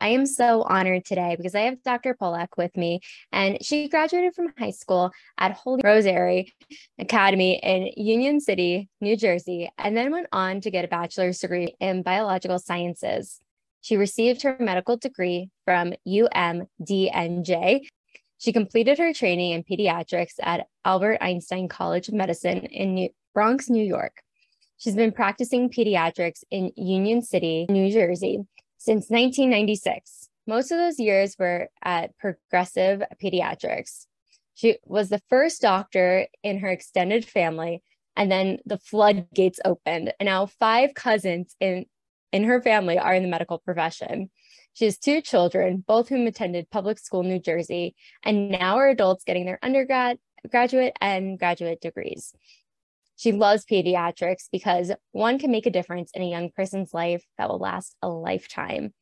I am so honored today because I have Dr. Polack with me, and she graduated from high school at Holy Rosary Academy in Union City, New Jersey, and then went on to get a bachelor's degree in biological sciences. She received her medical degree from UMDNJ. She completed her training in pediatrics at Albert Einstein College of Medicine in New- Bronx, New York. She's been practicing pediatrics in Union City, New Jersey, since 1996. Most of those years were at Progressive Pediatrics. She was the first doctor in her extended family, and then the floodgates opened. And now five cousins in, in her family are in the medical profession. She has two children, both whom attended public school New Jersey, and now are adults getting their undergrad, graduate, and graduate degrees. She loves pediatrics because one can make a difference in a young person's life that will last a lifetime.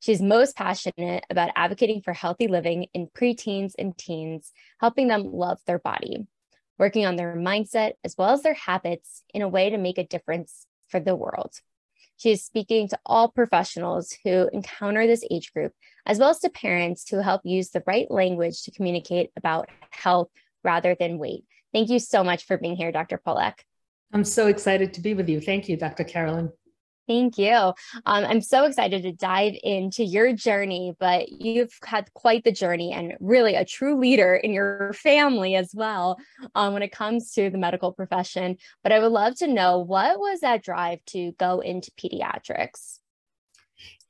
She's most passionate about advocating for healthy living in preteens and teens, helping them love their body, working on their mindset as well as their habits in a way to make a difference for the world. She is speaking to all professionals who encounter this age group, as well as to parents who help use the right language to communicate about health rather than weight. Thank you so much for being here, Dr. Polack. I'm so excited to be with you. Thank you, Dr. Carolyn. Thank you. Um, I'm so excited to dive into your journey, but you've had quite the journey and really a true leader in your family as well um, when it comes to the medical profession. But I would love to know what was that drive to go into pediatrics?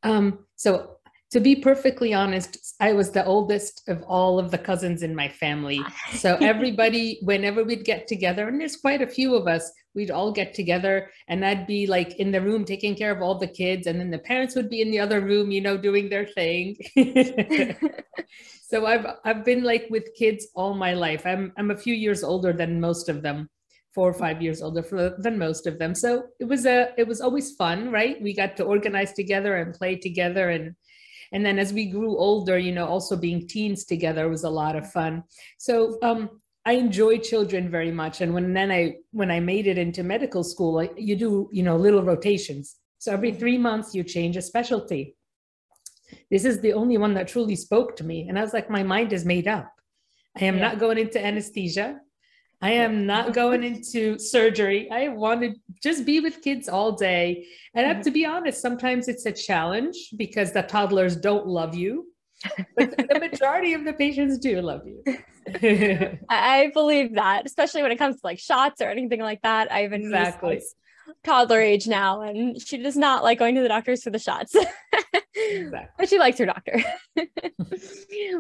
Um, so to be perfectly honest, I was the oldest of all of the cousins in my family. So everybody, whenever we'd get together, and there's quite a few of us, we'd all get together and I'd be like in the room taking care of all the kids. And then the parents would be in the other room, you know, doing their thing. so I've I've been like with kids all my life. I'm I'm a few years older than most of them four or five years older for, than most of them so it was a it was always fun right we got to organize together and play together and and then as we grew older you know also being teens together was a lot of fun so um, I enjoy children very much, and when then I when I made it into medical school, I, you do you know little rotations. So every three months you change a specialty. This is the only one that truly spoke to me, and I was like, my mind is made up. I am yeah. not going into anesthesia. I am not going into surgery. I want to just be with kids all day. And I have to be honest, sometimes it's a challenge because the toddlers don't love you. But the majority of the patients do love you. I believe that, especially when it comes to like shots or anything like that. I have a exactly. toddler age now, and she does not like going to the doctors for the shots. exactly. But she likes her doctor,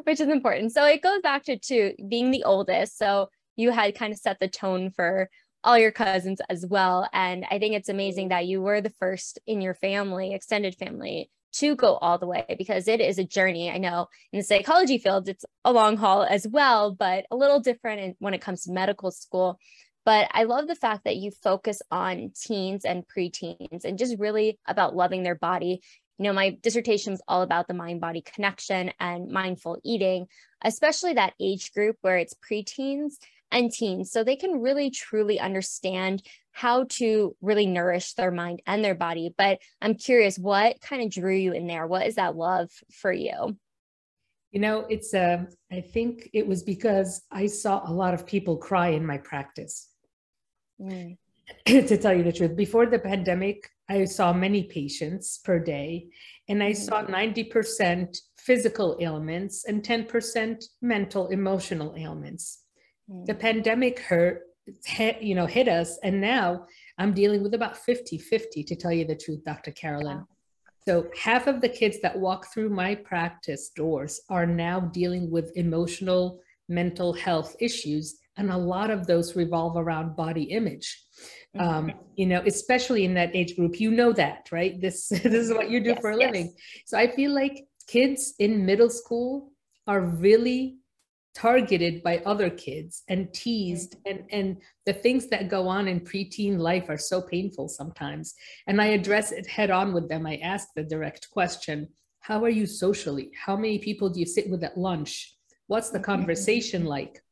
which is important. So it goes back to, to being the oldest. So you had kind of set the tone for all your cousins as well. And I think it's amazing that you were the first in your family, extended family, to go all the way because it is a journey. I know in the psychology field, it's a long haul as well, but a little different when it comes to medical school. But I love the fact that you focus on teens and preteens and just really about loving their body. You know, my dissertation is all about the mind body connection and mindful eating, especially that age group where it's preteens and teens so they can really truly understand how to really nourish their mind and their body. But i'm curious what kind of drew you in there? What is that love for you? You know it's uh, i think it was because i saw a lot of people cry in my practice. Mm. to tell you the truth before the pandemic i saw many patients per day and i mm. saw 90% physical ailments and 10% mental emotional ailments the pandemic hurt hit, you know hit us and now i'm dealing with about 50 50 to tell you the truth dr carolyn wow. so half of the kids that walk through my practice doors are now dealing with emotional mental health issues and a lot of those revolve around body image um, mm-hmm. you know especially in that age group you know that right this this is what you do yes, for a living yes. so i feel like kids in middle school are really targeted by other kids and teased mm-hmm. and and the things that go on in preteen life are so painful sometimes. And i address it head on with them. I ask the direct question how are you socially? How many people do you sit with at lunch? What's the mm-hmm. conversation like?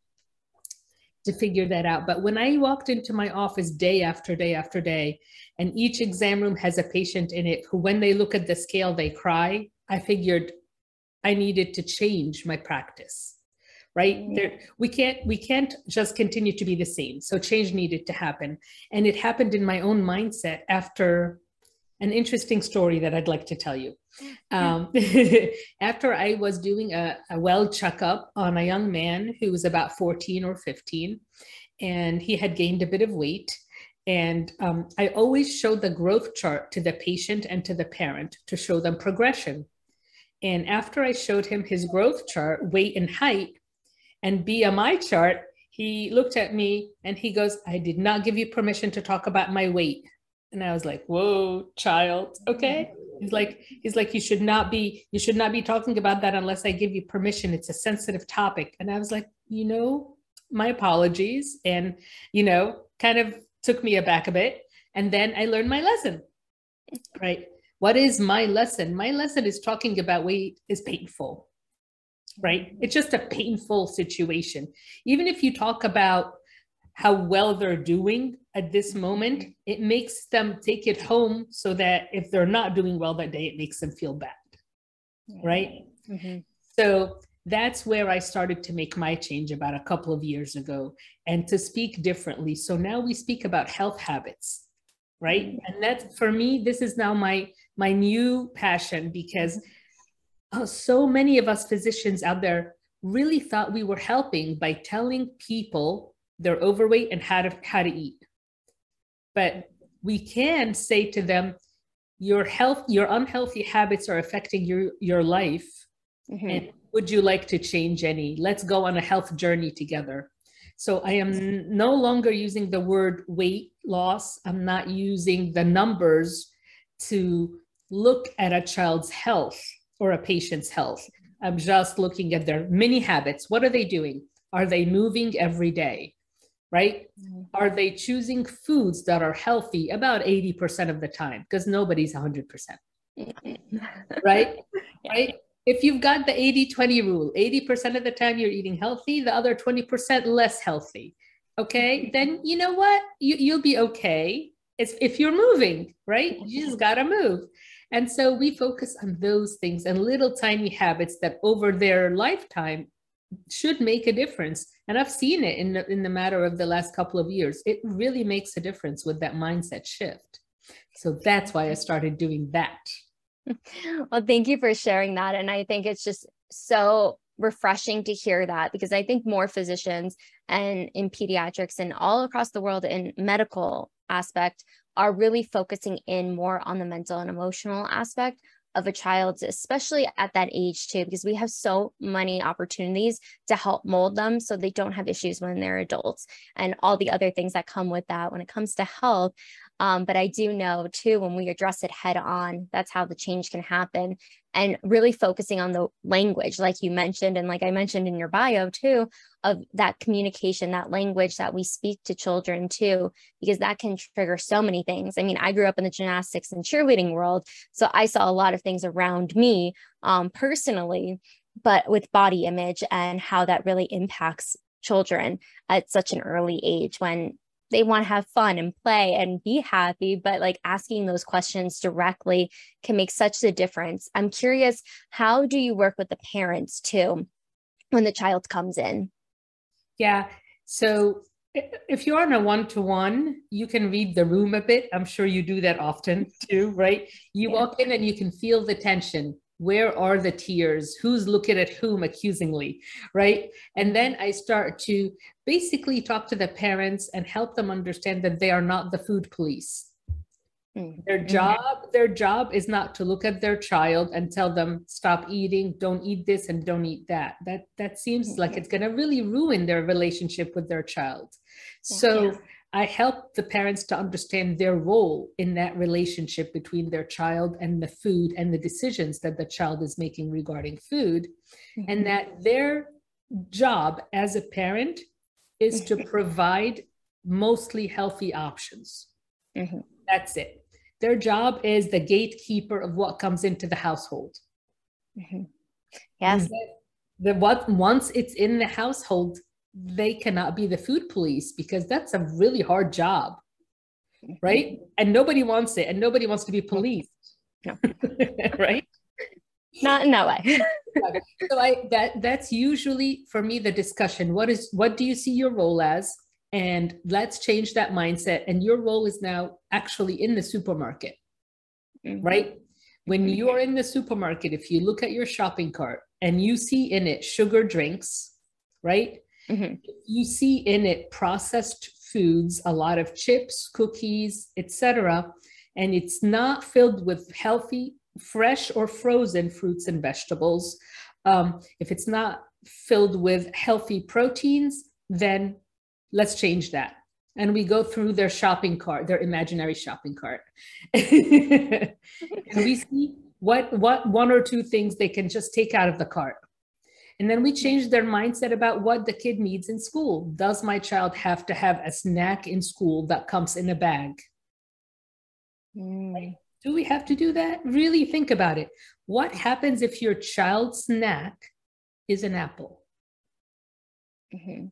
To figure that out. But when i walked into my office day after day after day and each exam room has a patient in it who when they look at the scale they cry i figured i needed to change my practice right mm-hmm. there we can't we can't just continue to be the same so change needed to happen and it happened in my own mindset after an interesting story that I'd like to tell you. Um, after I was doing a, a well checkup on a young man who was about 14 or 15, and he had gained a bit of weight. And um, I always show the growth chart to the patient and to the parent to show them progression. And after I showed him his growth chart, weight and height, and BMI chart, he looked at me and he goes, I did not give you permission to talk about my weight. And I was like, whoa, child, okay. He's like, he's like, you should not be, you should not be talking about that unless I give you permission. It's a sensitive topic. And I was like, you know, my apologies. And, you know, kind of took me aback a bit. And then I learned my lesson. Right. What is my lesson? My lesson is talking about weight is painful right? It's just a painful situation. Even if you talk about how well they're doing at this moment, it makes them take it home so that if they're not doing well that day, it makes them feel bad, right? Mm-hmm. So that's where I started to make my change about a couple of years ago and to speak differently. So now we speak about health habits, right? Mm-hmm. And that for me, this is now my my new passion because oh, so many of us physicians out there really thought we were helping by telling people they're overweight and how to how to eat. But we can say to them your health your unhealthy habits are affecting your your life. Mm-hmm. and would you like to change any? Let's go on a health journey together. So i am no longer using the word weight loss. I'm not using the numbers to look at a child's health or a patient's health. I'm just looking at their mini habits. What are they doing? Are they moving every day? Right? Mm-hmm. Are they choosing foods that are healthy about 80% of the time? Because nobody's 100%. right? Right? If you've got the 80 20 rule, 80% of the time you're eating healthy, the other 20% less healthy. Okay, mm-hmm. then you know what? You, you'll be okay. It's if you're moving, right? You just gotta move. And so we focus on those things and little tiny habits that over their lifetime should make a difference. And I've seen it in the, in the matter of the last couple of years. It really makes a difference with that mindset shift. So that's why I started doing that. Well, thank you for sharing that. And I think it's just so refreshing to hear that because I think more physicians and in pediatrics and all across the world in medical aspect are really focusing in more on the mental and emotional aspect of a child, especially at that age too, because we have so many opportunities to help mold them so they don't have issues when they're adults and all the other things that come with that when it comes to health. Um, but I do know too, when we address it head on, that's how the change can happen. And really focusing on the language, like you mentioned, and like I mentioned in your bio too, of that communication, that language that we speak to children too, because that can trigger so many things. I mean, I grew up in the gymnastics and cheerleading world, so I saw a lot of things around me um, personally, but with body image and how that really impacts children at such an early age when they want to have fun and play and be happy but like asking those questions directly can make such a difference. I'm curious how do you work with the parents too when the child comes in? Yeah so if you're on a one-to-one you can read the room a bit. I'm sure you do that often too right? You yeah. walk in and you can feel the tension where are the tears? Who's looking at whom accusingly right? And then i start to basically talk to the parents and help them understand that they are not the food police. Mm-hmm. their job their job is not to look at their child and tell them stop eating don't eat this and don't eat that. That that seems mm-hmm. like it's going to really ruin their relationship with their child. So I help the parents to understand their role in that relationship between their child and the food and the decisions that the child is making regarding food, mm-hmm. and that their job as a parent is to provide mostly healthy options. Mm-hmm. That's it. Their job is the gatekeeper of what comes into the household. Mm-hmm. Yes. The, what once it's in the household, they cannot be the food police because that's a really hard job right? And nobody wants it and nobody wants to be policed. No. right? Not in that way. So i that that's usually for me the discussion. What is what do you see your role as? And let's change that mindset. And your role is now actually in the supermarket mm-hmm. right? When mm-hmm. you're in the supermarket if you look at your shopping cart and you see in it sugar drinks right Mm-hmm. You see in it processed foods, a lot of chips, cookies, etc., and it's not filled with healthy, fresh or frozen fruits and vegetables. Um, if it's not filled with healthy proteins, then let's change that. And we go through their shopping cart, their imaginary shopping cart, and we see what what one or two things they can just take out of the cart and then we change their mindset about what the kid needs in school. Does my child have to have a snack in school that comes in a bag? Mm. Do we have to do that? Really think about it. What happens if your child's snack is an apple? Mm-hmm.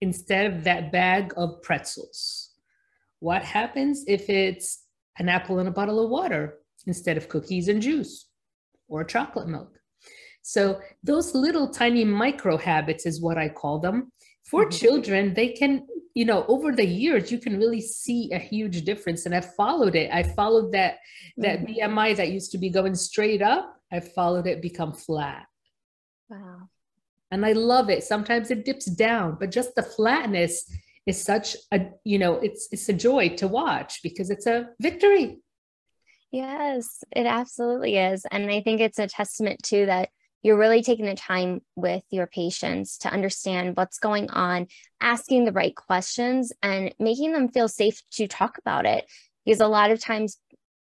Instead of that bag of pretzels. What happens if it's an apple and a bottle of water instead of cookies and juice or chocolate milk? So those little tiny micro habits is what I call them. For mm-hmm. children, they can, you know, over the years, you can really see a huge difference. And I followed it. I followed that that mm-hmm. BMI that used to be going straight up. I followed it become flat. Wow. And I love it. Sometimes it dips down, but just the flatness is such a, you know, it's it's a joy to watch because it's a victory. Yes, it absolutely is. And I think it's a testament to that you're really taking the time with your patients to understand what's going on, asking the right questions, and making them feel safe to talk about it. Because a lot of times,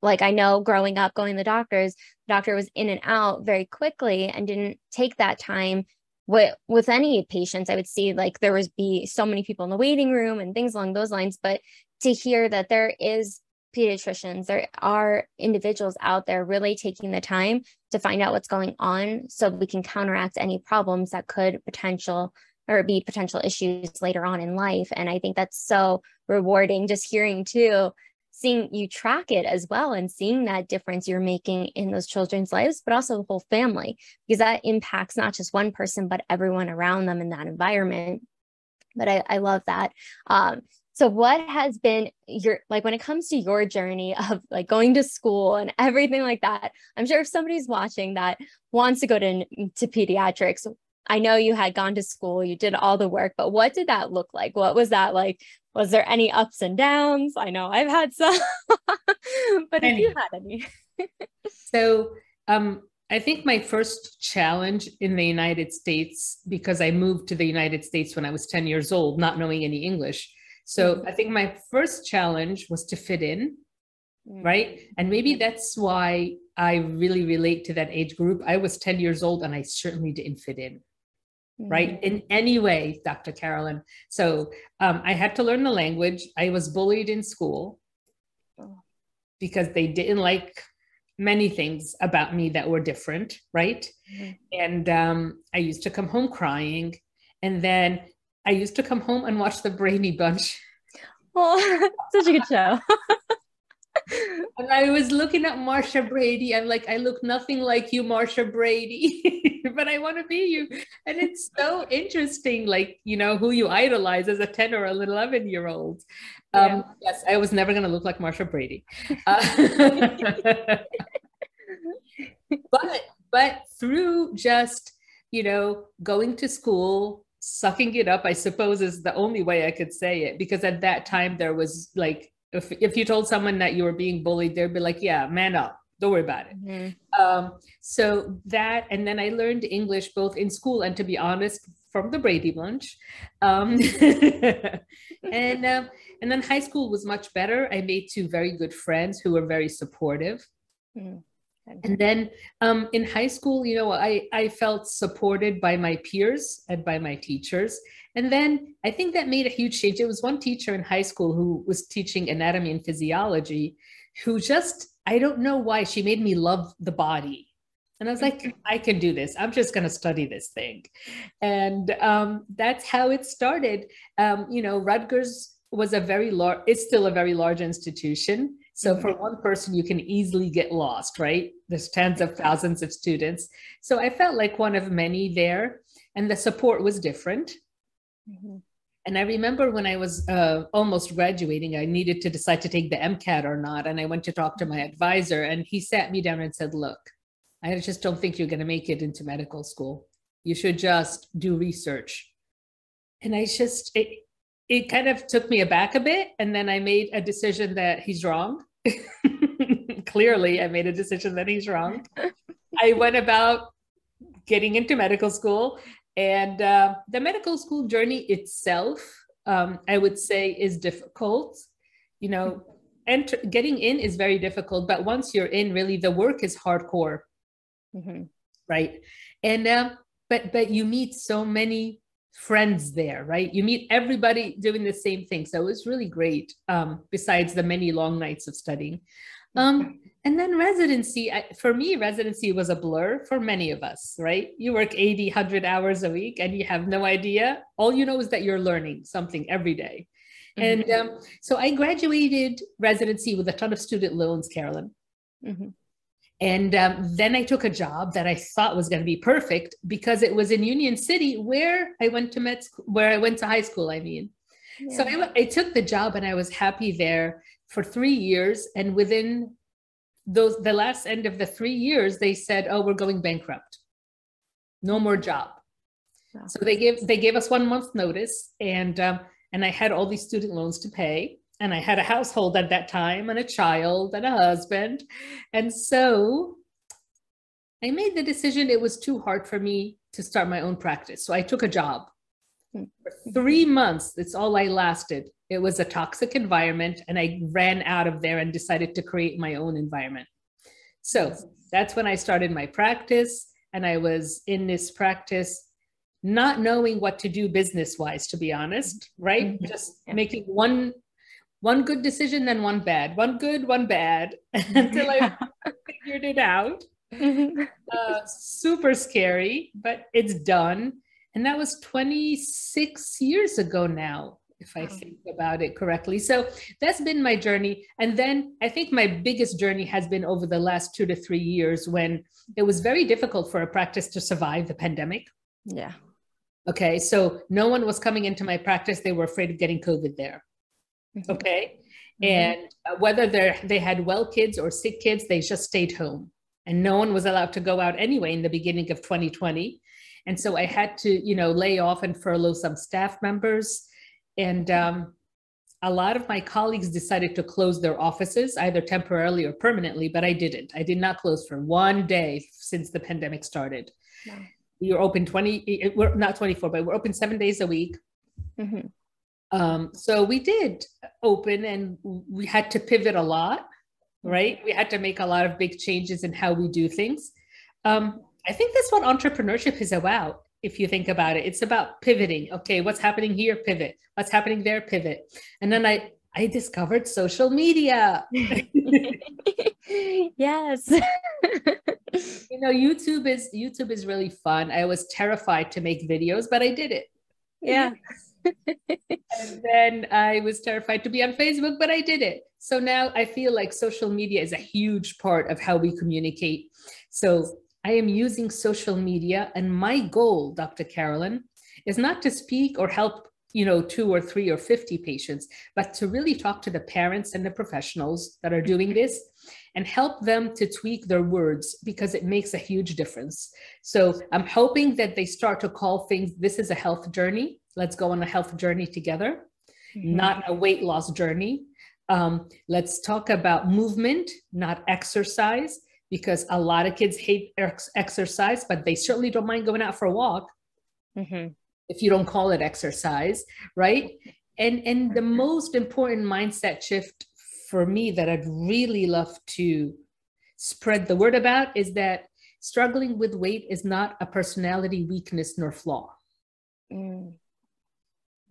like I know growing up, going to the doctors, the doctor was in and out very quickly and didn't take that time with with any patients i would see like there was be so many people in the waiting room and things along those lines but to hear that there is pediatricians, there are individuals out there really taking the time to find out what's going on so we can counteract any problems that could potential or be potential issues later on in life. And I think that's so rewarding just hearing too, seeing you track it as well and seeing that difference you're making in those children's lives, but also the whole family, because that impacts not just one person, but everyone around them in that environment. But I, I love that. Um, so what has been your like when it comes to your journey of like going to school and everything like that? I'm sure if somebody's watching that wants to go to to pediatrics, I know you had gone to school, you did all the work, but what did that look like? What was that like? Was there any ups and downs? I know I've had some, but if you had any. so um I think my first challenge in the United States, because I moved to the United States when I was 10 years old, not knowing any English, so mm-hmm. I think my first challenge was to fit in, mm-hmm. right? And maybe that's why I really relate to that age group. I was 10 years old and I certainly didn't fit in. Mm-hmm. Right. In any way, Dr. Carolyn. So um, I had to learn the language. I was bullied in school oh. because they didn't like many things about me that were different. Right. Mm-hmm. And um, I used to come home crying. And then I used to come home and watch the Brady Bunch. Oh, such a good show. and I was looking at Marcia Brady. I'm like, I look nothing like you, Marcia Brady, but I want to be you. And it's so interesting, like, you know, who you idolize as a 10 or an 11 year old. Um, yeah. Yes, I was never going to look like Marcia Brady. Uh, but, but through just, you know, going to school, sucking it up, I suppose, is the only way I could say it. Because at that time, there was like, if, if you told someone that you were being bullied, they'd be like, yeah, man up. Don't worry about it. Mm-hmm. Um, so that, and then I learned English both in school and to be honest, from the Brady Bunch. Um, and, um, and then high school was much better. I made two very good friends who were very supportive. Mm. And then um, in high school, you know, I, I felt supported by my peers and by my teachers. And then I think that made a huge change. It was one teacher in high school who was teaching anatomy and physiology who just, I don't know why, she made me love the body. And I was like, I can do this. I'm just going to study this thing. And um, that's how it started. Um, you know, Rutgers was a very large, it's still a very large institution. So for one person, you can easily get lost, right? There's tens of thousands of students. So I felt like one of many there, and the support was different. Mm-hmm. And I remember when I was uh, almost graduating, I needed to decide to take the MCAT or not. And I went to talk to my advisor, and he sat me down and said, Look, I just don't think you're going to make it into medical school. You should just do research. And I just, it, it kind of took me aback a bit. And then I made a decision that he's wrong. Clearly, I made a decision that he's wrong. I went about getting into medical school and uh, the medical school journey itself, um, I would say, is difficult. You know, enter, getting in is very difficult, but once you're in, really, the work is hardcore, mm-hmm. right? And uh, but but you meet so many friends there, right? You meet everybody doing the same thing, so it was really great. Um, besides the many long nights of studying, um, and then residency, I, for me, residency was a blur for many of us, right? You work 80, 100 hours a week and you have no idea. All you know is that you're learning something every day. Mm-hmm. And um, so I graduated residency with a ton of student loans, Carolyn. Mm-hmm. And um, then I took a job that I thought was going to be perfect because it was in Union City, where I went to med school, where I went to high school. I mean, yeah. so I, I took the job and I was happy there for three years. And within those, the last end of the three years, they said, "Oh, we're going bankrupt. No more job." So they gave they gave us one month notice, and um, and I had all these student loans to pay, and I had a household at that time, and a child, and a husband, and so I made the decision. It was too hard for me to start my own practice, so I took a job. For three months, that's all I lasted. It was a toxic environment, and I ran out of there and decided to create my own environment. So that's when I started my practice, and I was in this practice not knowing what to do business wise to be honest right mm-hmm. just yeah. making one one good decision then one bad one good one bad until i figured it out mm-hmm. uh, super scary but it's done and that was 26 years ago now if I think about it correctly. So that's been my journey. And then I think my biggest journey has been over the last two to three years when it was very difficult for a practice to survive the pandemic. Yeah. Okay. So no one was coming into my practice. They were afraid of getting COVID there. Mm-hmm. Okay. Mm-hmm. And uh, whether they they had well kids or sick kids, they just stayed home. And no one was allowed to go out anyway in the beginning of 2020. And so I had to, you know, lay off and furlough some staff members and um, a lot of my colleagues decided to close their offices, either temporarily or permanently, but I didn't. I did not close for one day since the pandemic started. No. We were open 20, we're not 24, but we're open seven days a week. Mm-hmm. Um, so we did open and we had to pivot a lot, right? We had to make a lot of big changes in how we do things. Um, I think that's what entrepreneurship is about if you think about it. It's about pivoting. Okay, what's happening here? Pivot. What's happening there? Pivot. And then I I discovered social media. yes. you know, YouTube is YouTube is really fun. I was terrified to make videos, but I did it. Yeah. And then I was terrified to be on Facebook, but I did it. So now I feel like social media is a huge part of how we communicate. So I am using social media, and my goal, Dr. Carolyn, is not to speak or help you know two or three or 50 patients but to really talk to the parents and the professionals that are doing this and help them to tweak their words because it makes a huge difference so i'm hoping that they start to call things this is a health journey let's go on a health journey together mm-hmm. not a weight loss journey um, let's talk about movement not exercise because a lot of kids hate ex- exercise, but they certainly don't mind going out for a walk. Mm-hmm. if you don't call it exercise, right? And and the most important mindset shift for me that I'd really love to spread the word about is that struggling with weight is not a personality weakness nor flaw. Mm.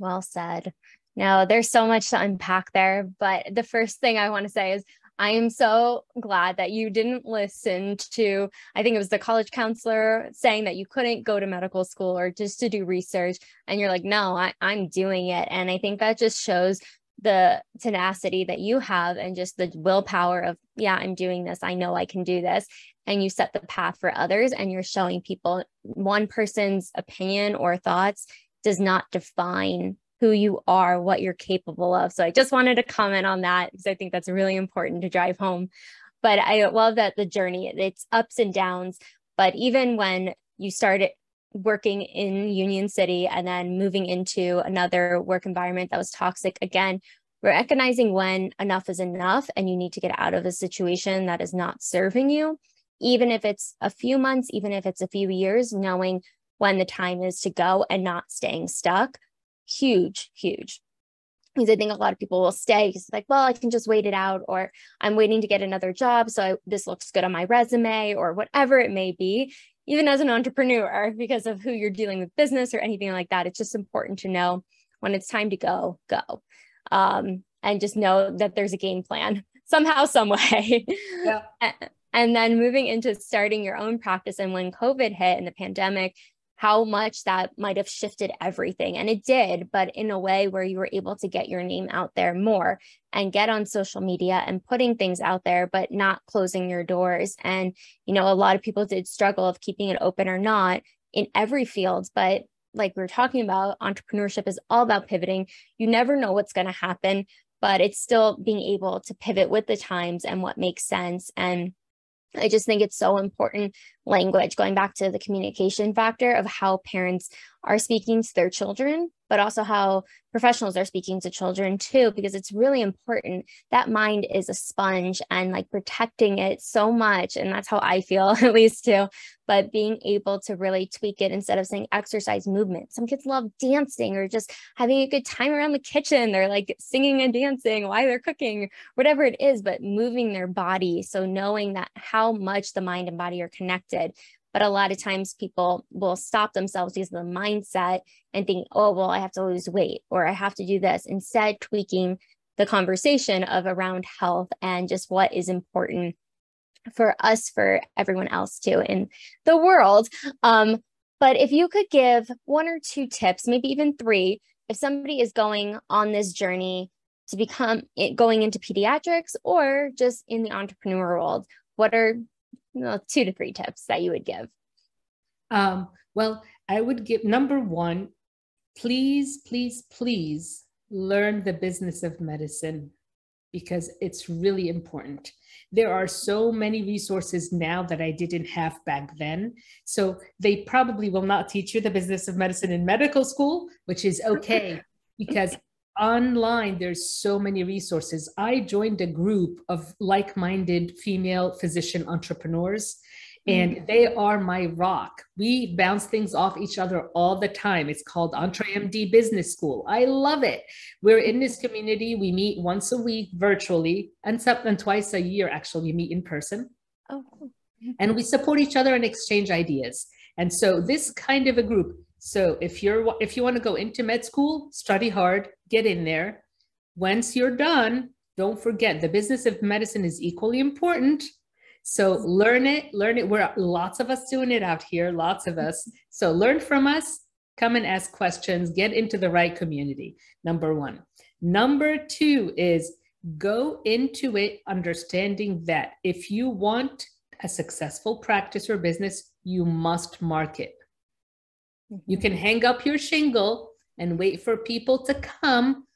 Well said. No, there's so much to unpack there. But the first thing I want to say is I am so glad that you didn't listen to, I think it was the college counselor saying that you couldn't go to medical school or just to do research. And you're like, no, I, I'm doing it. And I think that just shows the tenacity that you have and just the willpower of, yeah, I'm doing this. I know I can do this. And you set the path for others and you're showing people one person's opinion or thoughts does not define who you are, what you're capable of. So I just wanted to comment on that because I think that's really important to drive home. But I love that the journey, it's ups and downs. But even when you started working in Union City and then moving into another work environment that was toxic, again, recognizing when enough is enough and you need to get out of a situation that is not serving you, even if it's a few months, even if it's a few years, knowing when the time is to go and not staying stuck huge, huge. Because I think a lot of people will stay because like, well, I can just wait it out, or I'm waiting to get another job. So I, this looks good on my resume, or whatever it may be, even as an entrepreneur, because of who you're dealing with business or anything like that. It's just important to know when it's time to go, go. Um, and just know that there's a game plan somehow, some way. Yeah. and then moving into starting your own practice. And when COVID hit and the pandemic, how much that might have shifted everything. And it did, but in a way where you were able to get your name out there more and get on social media and putting things out there, but not closing your doors. And, you know, a lot of people did struggle of keeping it open or not in every field, but like we are talking about, entrepreneurship is all about pivoting. You never know what's going to happen, but it's still being able to pivot with the times and what makes sense. And I just think it's so important language, going back to the communication factor of how parents are speaking to their children, but also how professionals are speaking to children too, because it's really important. That mind is a sponge and like protecting it so much. And that's how I feel, at least too. But being able to really tweak it instead of saying exercise movement. Some kids love dancing or just having a good time around the kitchen. They're like singing and dancing while they're cooking, whatever it is, but moving their body. So knowing that how much the mind and body are connected but a lot of times people will stop themselves because of the mindset and think, oh, well, I have to lose weight or I have to do this. Instead, tweaking the conversation of around health and just what is important for us, for everyone else too in the world. Um, but if you could give one or two tips, maybe even three, if somebody is going on this journey to become it, going into pediatrics or just in the entrepreneur world, what are well, two to three tips that you would give? Um, well, I would give number one, please, please, please learn the business of medicine because it's really important. There are so many resources now that I didn't have back then. So they probably will not teach you the business of medicine in medical school, which is okay because online there's so many resources. I joined a group of like-minded female physician entrepreneurs and mm. they are my rock. We bounce things off each other all the time. It's called EntreMD business school. I love it. We're in this community. We meet once a week virtually and sometimes twice a year actually we meet in person. Oh. and we support each other and exchange ideas. And so this kind of a group so if you're if you want to go into med school, study hard, get in there. Once you're done, don't forget the business of medicine is equally important. So learn it, learn it. We're lots of us doing it out here, lots of us. So learn from us, come and ask questions, get into the right community. Number one. Number two is go into it understanding that if you want a successful practice or business, you must market. You mm-hmm. can hang up your shingle and wait for people to come,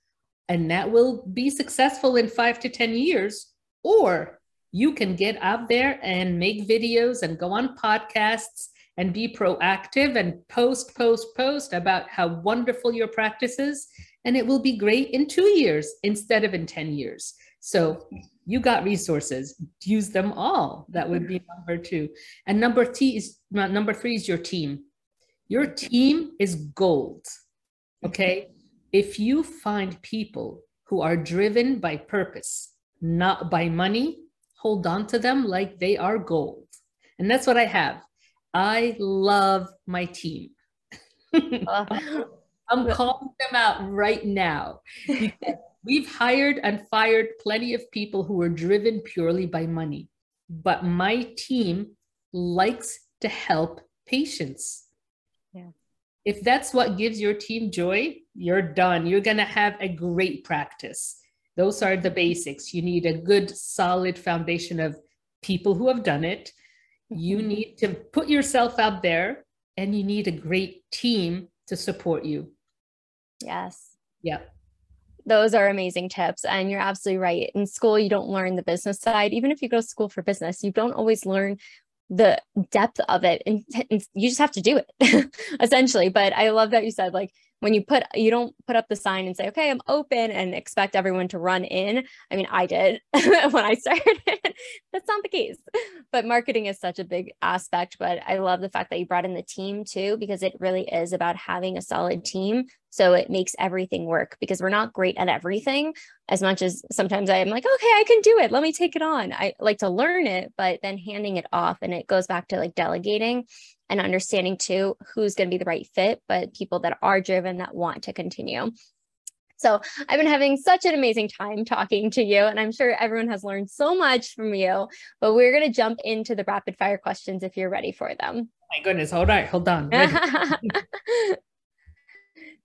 and that will be successful in five to 10 years. Or you can get out there and make videos and go on podcasts and be proactive and post, post, post about how wonderful your practice is. And it will be great in two years instead of in 10 years. So you got resources, use them all. That would be number two. And number T is number three is your team Your team is gold. Okay. If you find people who are driven by purpose, not by money, hold on to them like they are gold. And that's what I have. I love my team. I'm calling them out right now. We've hired and fired plenty of people who are driven purely by money, but my team likes to help patients. Yeah. If that's what gives your team joy, you're done. You're going to have a great practice. Those are the basics. You need a good, solid foundation of people who have done it. You mm-hmm. need to put yourself out there and you need a great team to support you. Yes. Yeah. Those are amazing tips. And you're absolutely right. In school, you don't learn the business side. Even if you go to school for business, you don't always learn the depth of it. And, and you just have to do it essentially. But I love that you said, like, when you put you don't put up the sign and say okay i'm open and expect everyone to run in. I mean i did when i started. That's not the case. But marketing is such a big aspect but i love the fact that you brought in the team too because it really is about having a solid team. So it makes everything work because we're not great at everything. As much as sometimes i'm like okay i can do it. Let me take it on. I like to learn it but then handing it off and it goes back to like delegating and understanding too who's going to be the right fit, but people that are driven that want to continue. So I've been having such an amazing time talking to you, and I'm sure everyone has learned so much from you. But we're going to jump into the rapid fire questions if you're ready for them. My goodness, hold on, hold on.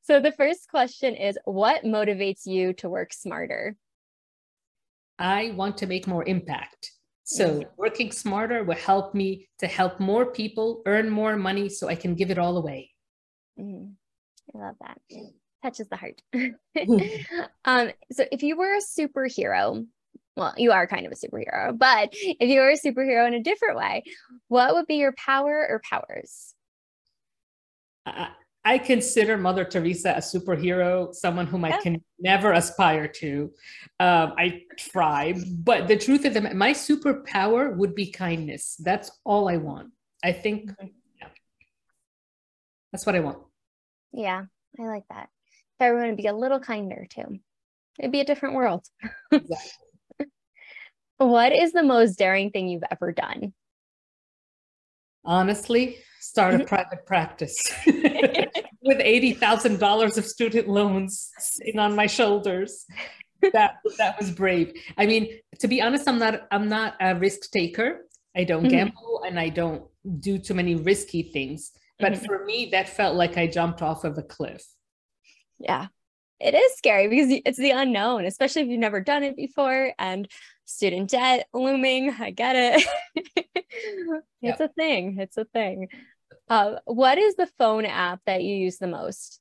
so the first question is What motivates you to work smarter? I want to make more impact. So working smarter will help me to help more people earn more money so I can give it all away. Mm, I love that. Touches the heart. um, so if you were a superhero, well, you are kind of a superhero, but if you were a superhero in a different way, what would be your power or powers? I consider Mother Teresa a superhero, someone whom I can never aspire to. Um, I try, but the truth is, that my superpower would be kindness. That's all I want. I think, mm-hmm. yeah, that's what I want. Yeah, I like that. If everyone would be a little kinder too, it'd be a different world. what is the most daring thing you've ever done? Honestly, start a mm-hmm. private practice with $80,000 of student loans sitting on my shoulders. That that was brave. I mean, to be honest, I'm not I'm not a risk taker. I don't mm-hmm. gamble and I don't do too many risky things. But mm-hmm. for me, that felt like I jumped off of a cliff. Yeah. It is scary because it's the unknown, especially if you've never done it before and student debt looming. I get it. it's yep. a thing. It's a thing. Uh, what is the phone app that you use the most?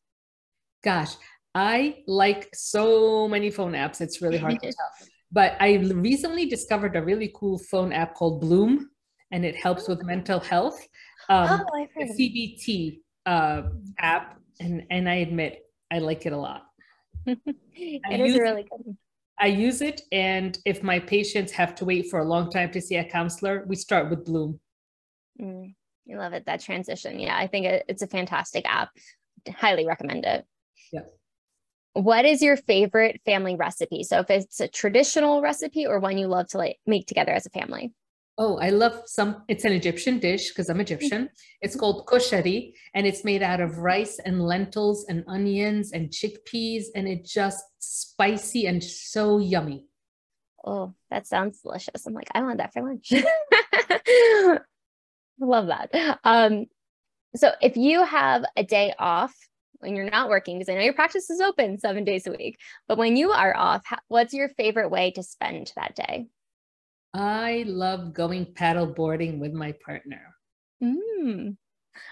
Gosh, I like so many phone apps. It's really hard to tell. But I recently discovered a really cool phone app called Bloom, and it helps with mental health. Um, oh, I've heard CBT uh, app, and and I admit I like it a lot. it is really good. I use it, and if my patients have to wait for a long time to see a counselor, we start with Bloom. Mm. I love it. That transition. Yeah, I think it, it's a fantastic app. Highly recommend it. Yeah. What is your favorite family recipe? So if it's a traditional recipe or one you love to like make together as a family. Oh, I love some. It's an Egyptian dish because I'm Egyptian. It's called koshari, and it's made out of rice and lentils and onions and chickpeas, and it's just spicy and so yummy. Oh, that sounds delicious. I'm like, I want that for lunch. Love that. Um, so if you have a day off when you're not working, because I know your practice is open seven days a week, but when you are off, what's your favorite way to spend that day? I love going paddle boarding with my partner. Mm,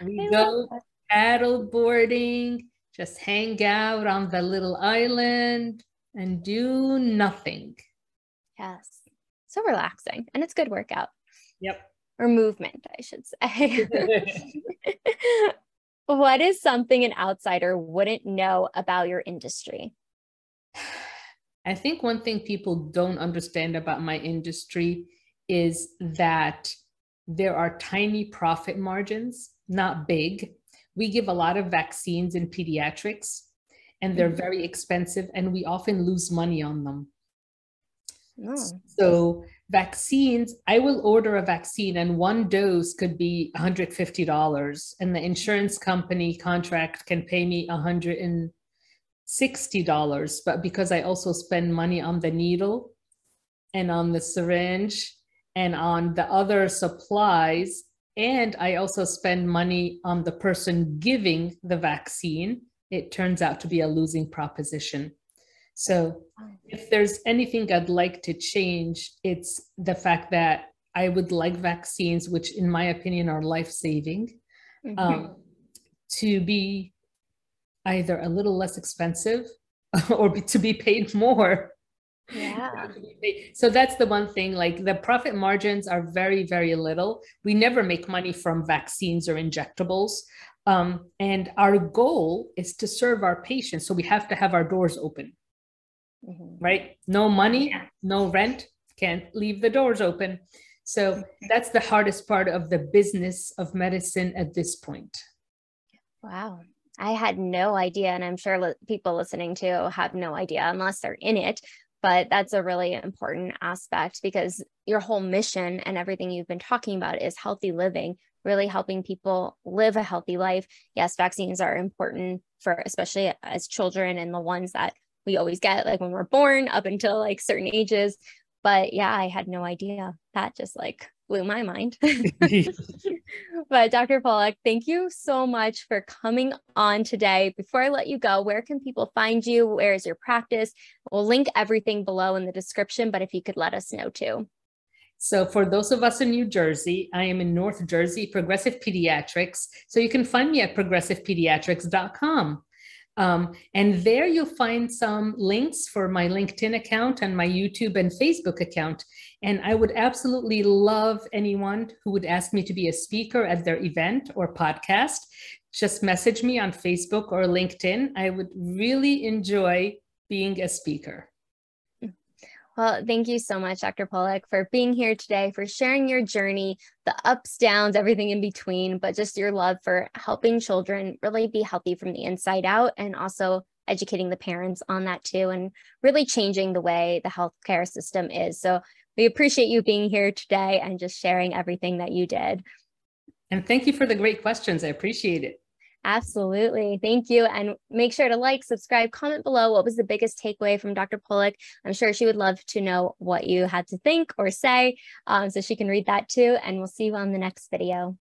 we I go paddle boarding, just hang out on the little island and do nothing. Yes. So relaxing and it's good workout. Yep or movement, I should say. what is something an outsider wouldn't know about your industry? I think one thing people don't understand about my industry is that there are tiny profit margins, not big, we give a lot of vaccines in pediatrics, and they're Mhm. very expensive, and we often lose money on them. No. So vaccines, I will order a vaccine and one dose could be $150 and the insurance company contract can pay me $160, but because I also spend money on the needle and on the syringe and on the other supplies and I also spend money on the person giving the vaccine, it turns out to be a losing proposition. So if there's anything I'd like to change, it's the fact that I would like vaccines, which in my opinion are life saving, Mhm. um, to be either a little less expensive or be, to be paid more. yeah. So that's the one thing, like the profit margins are very, very little. We never make money from vaccines or injectables. Um, and our goal is to serve our patients. So we have to have our doors open Mhm. right? No money, no rent, can't leave the doors open. So that's the hardest part of the business of medicine at this point. Wow. I had no idea. And I'm sure li- people listening to have no idea unless they're in it. But that's a really important aspect because your whole mission and everything you've been talking about is healthy living, really helping people live a healthy life. Yes, vaccines are important for especially as children and the ones that we always get like when we're born up until like certain ages. But yeah, I had no idea. That just like blew my mind. but Dr. Polack, thank you so much for coming on today. Before I let you go, where can people find you? Where is your practice? We'll link everything below in the description, but if you could let us know too. So, for those of us in New Jersey, I am in North Jersey, Progressive Pediatrics. So, you can find me at progressivepediatrics.com. Um, and there you'll find some links for my LinkedIn account and my YouTube and Facebook account. And I would absolutely love anyone who would ask me to be a speaker at their event or podcast. Just message me on Facebook or LinkedIn. I would really enjoy being a speaker. Well, thank you so much, Dr. Polack, for being here today, for sharing your journey, the ups, downs, everything in between, but just your love for helping children really be healthy from the inside out and also educating the parents on that too, and really changing the way the healthcare system is. So we appreciate you being here today and just sharing everything that you did. And thank you for the great questions. I appreciate it. Absolutely. Thank you. And make sure to like, subscribe, comment below. What was the biggest takeaway from Dr. Polack. I'm sure she would love to know what you had to think or say. Um, so she can read that too. And we'll see you on the next video.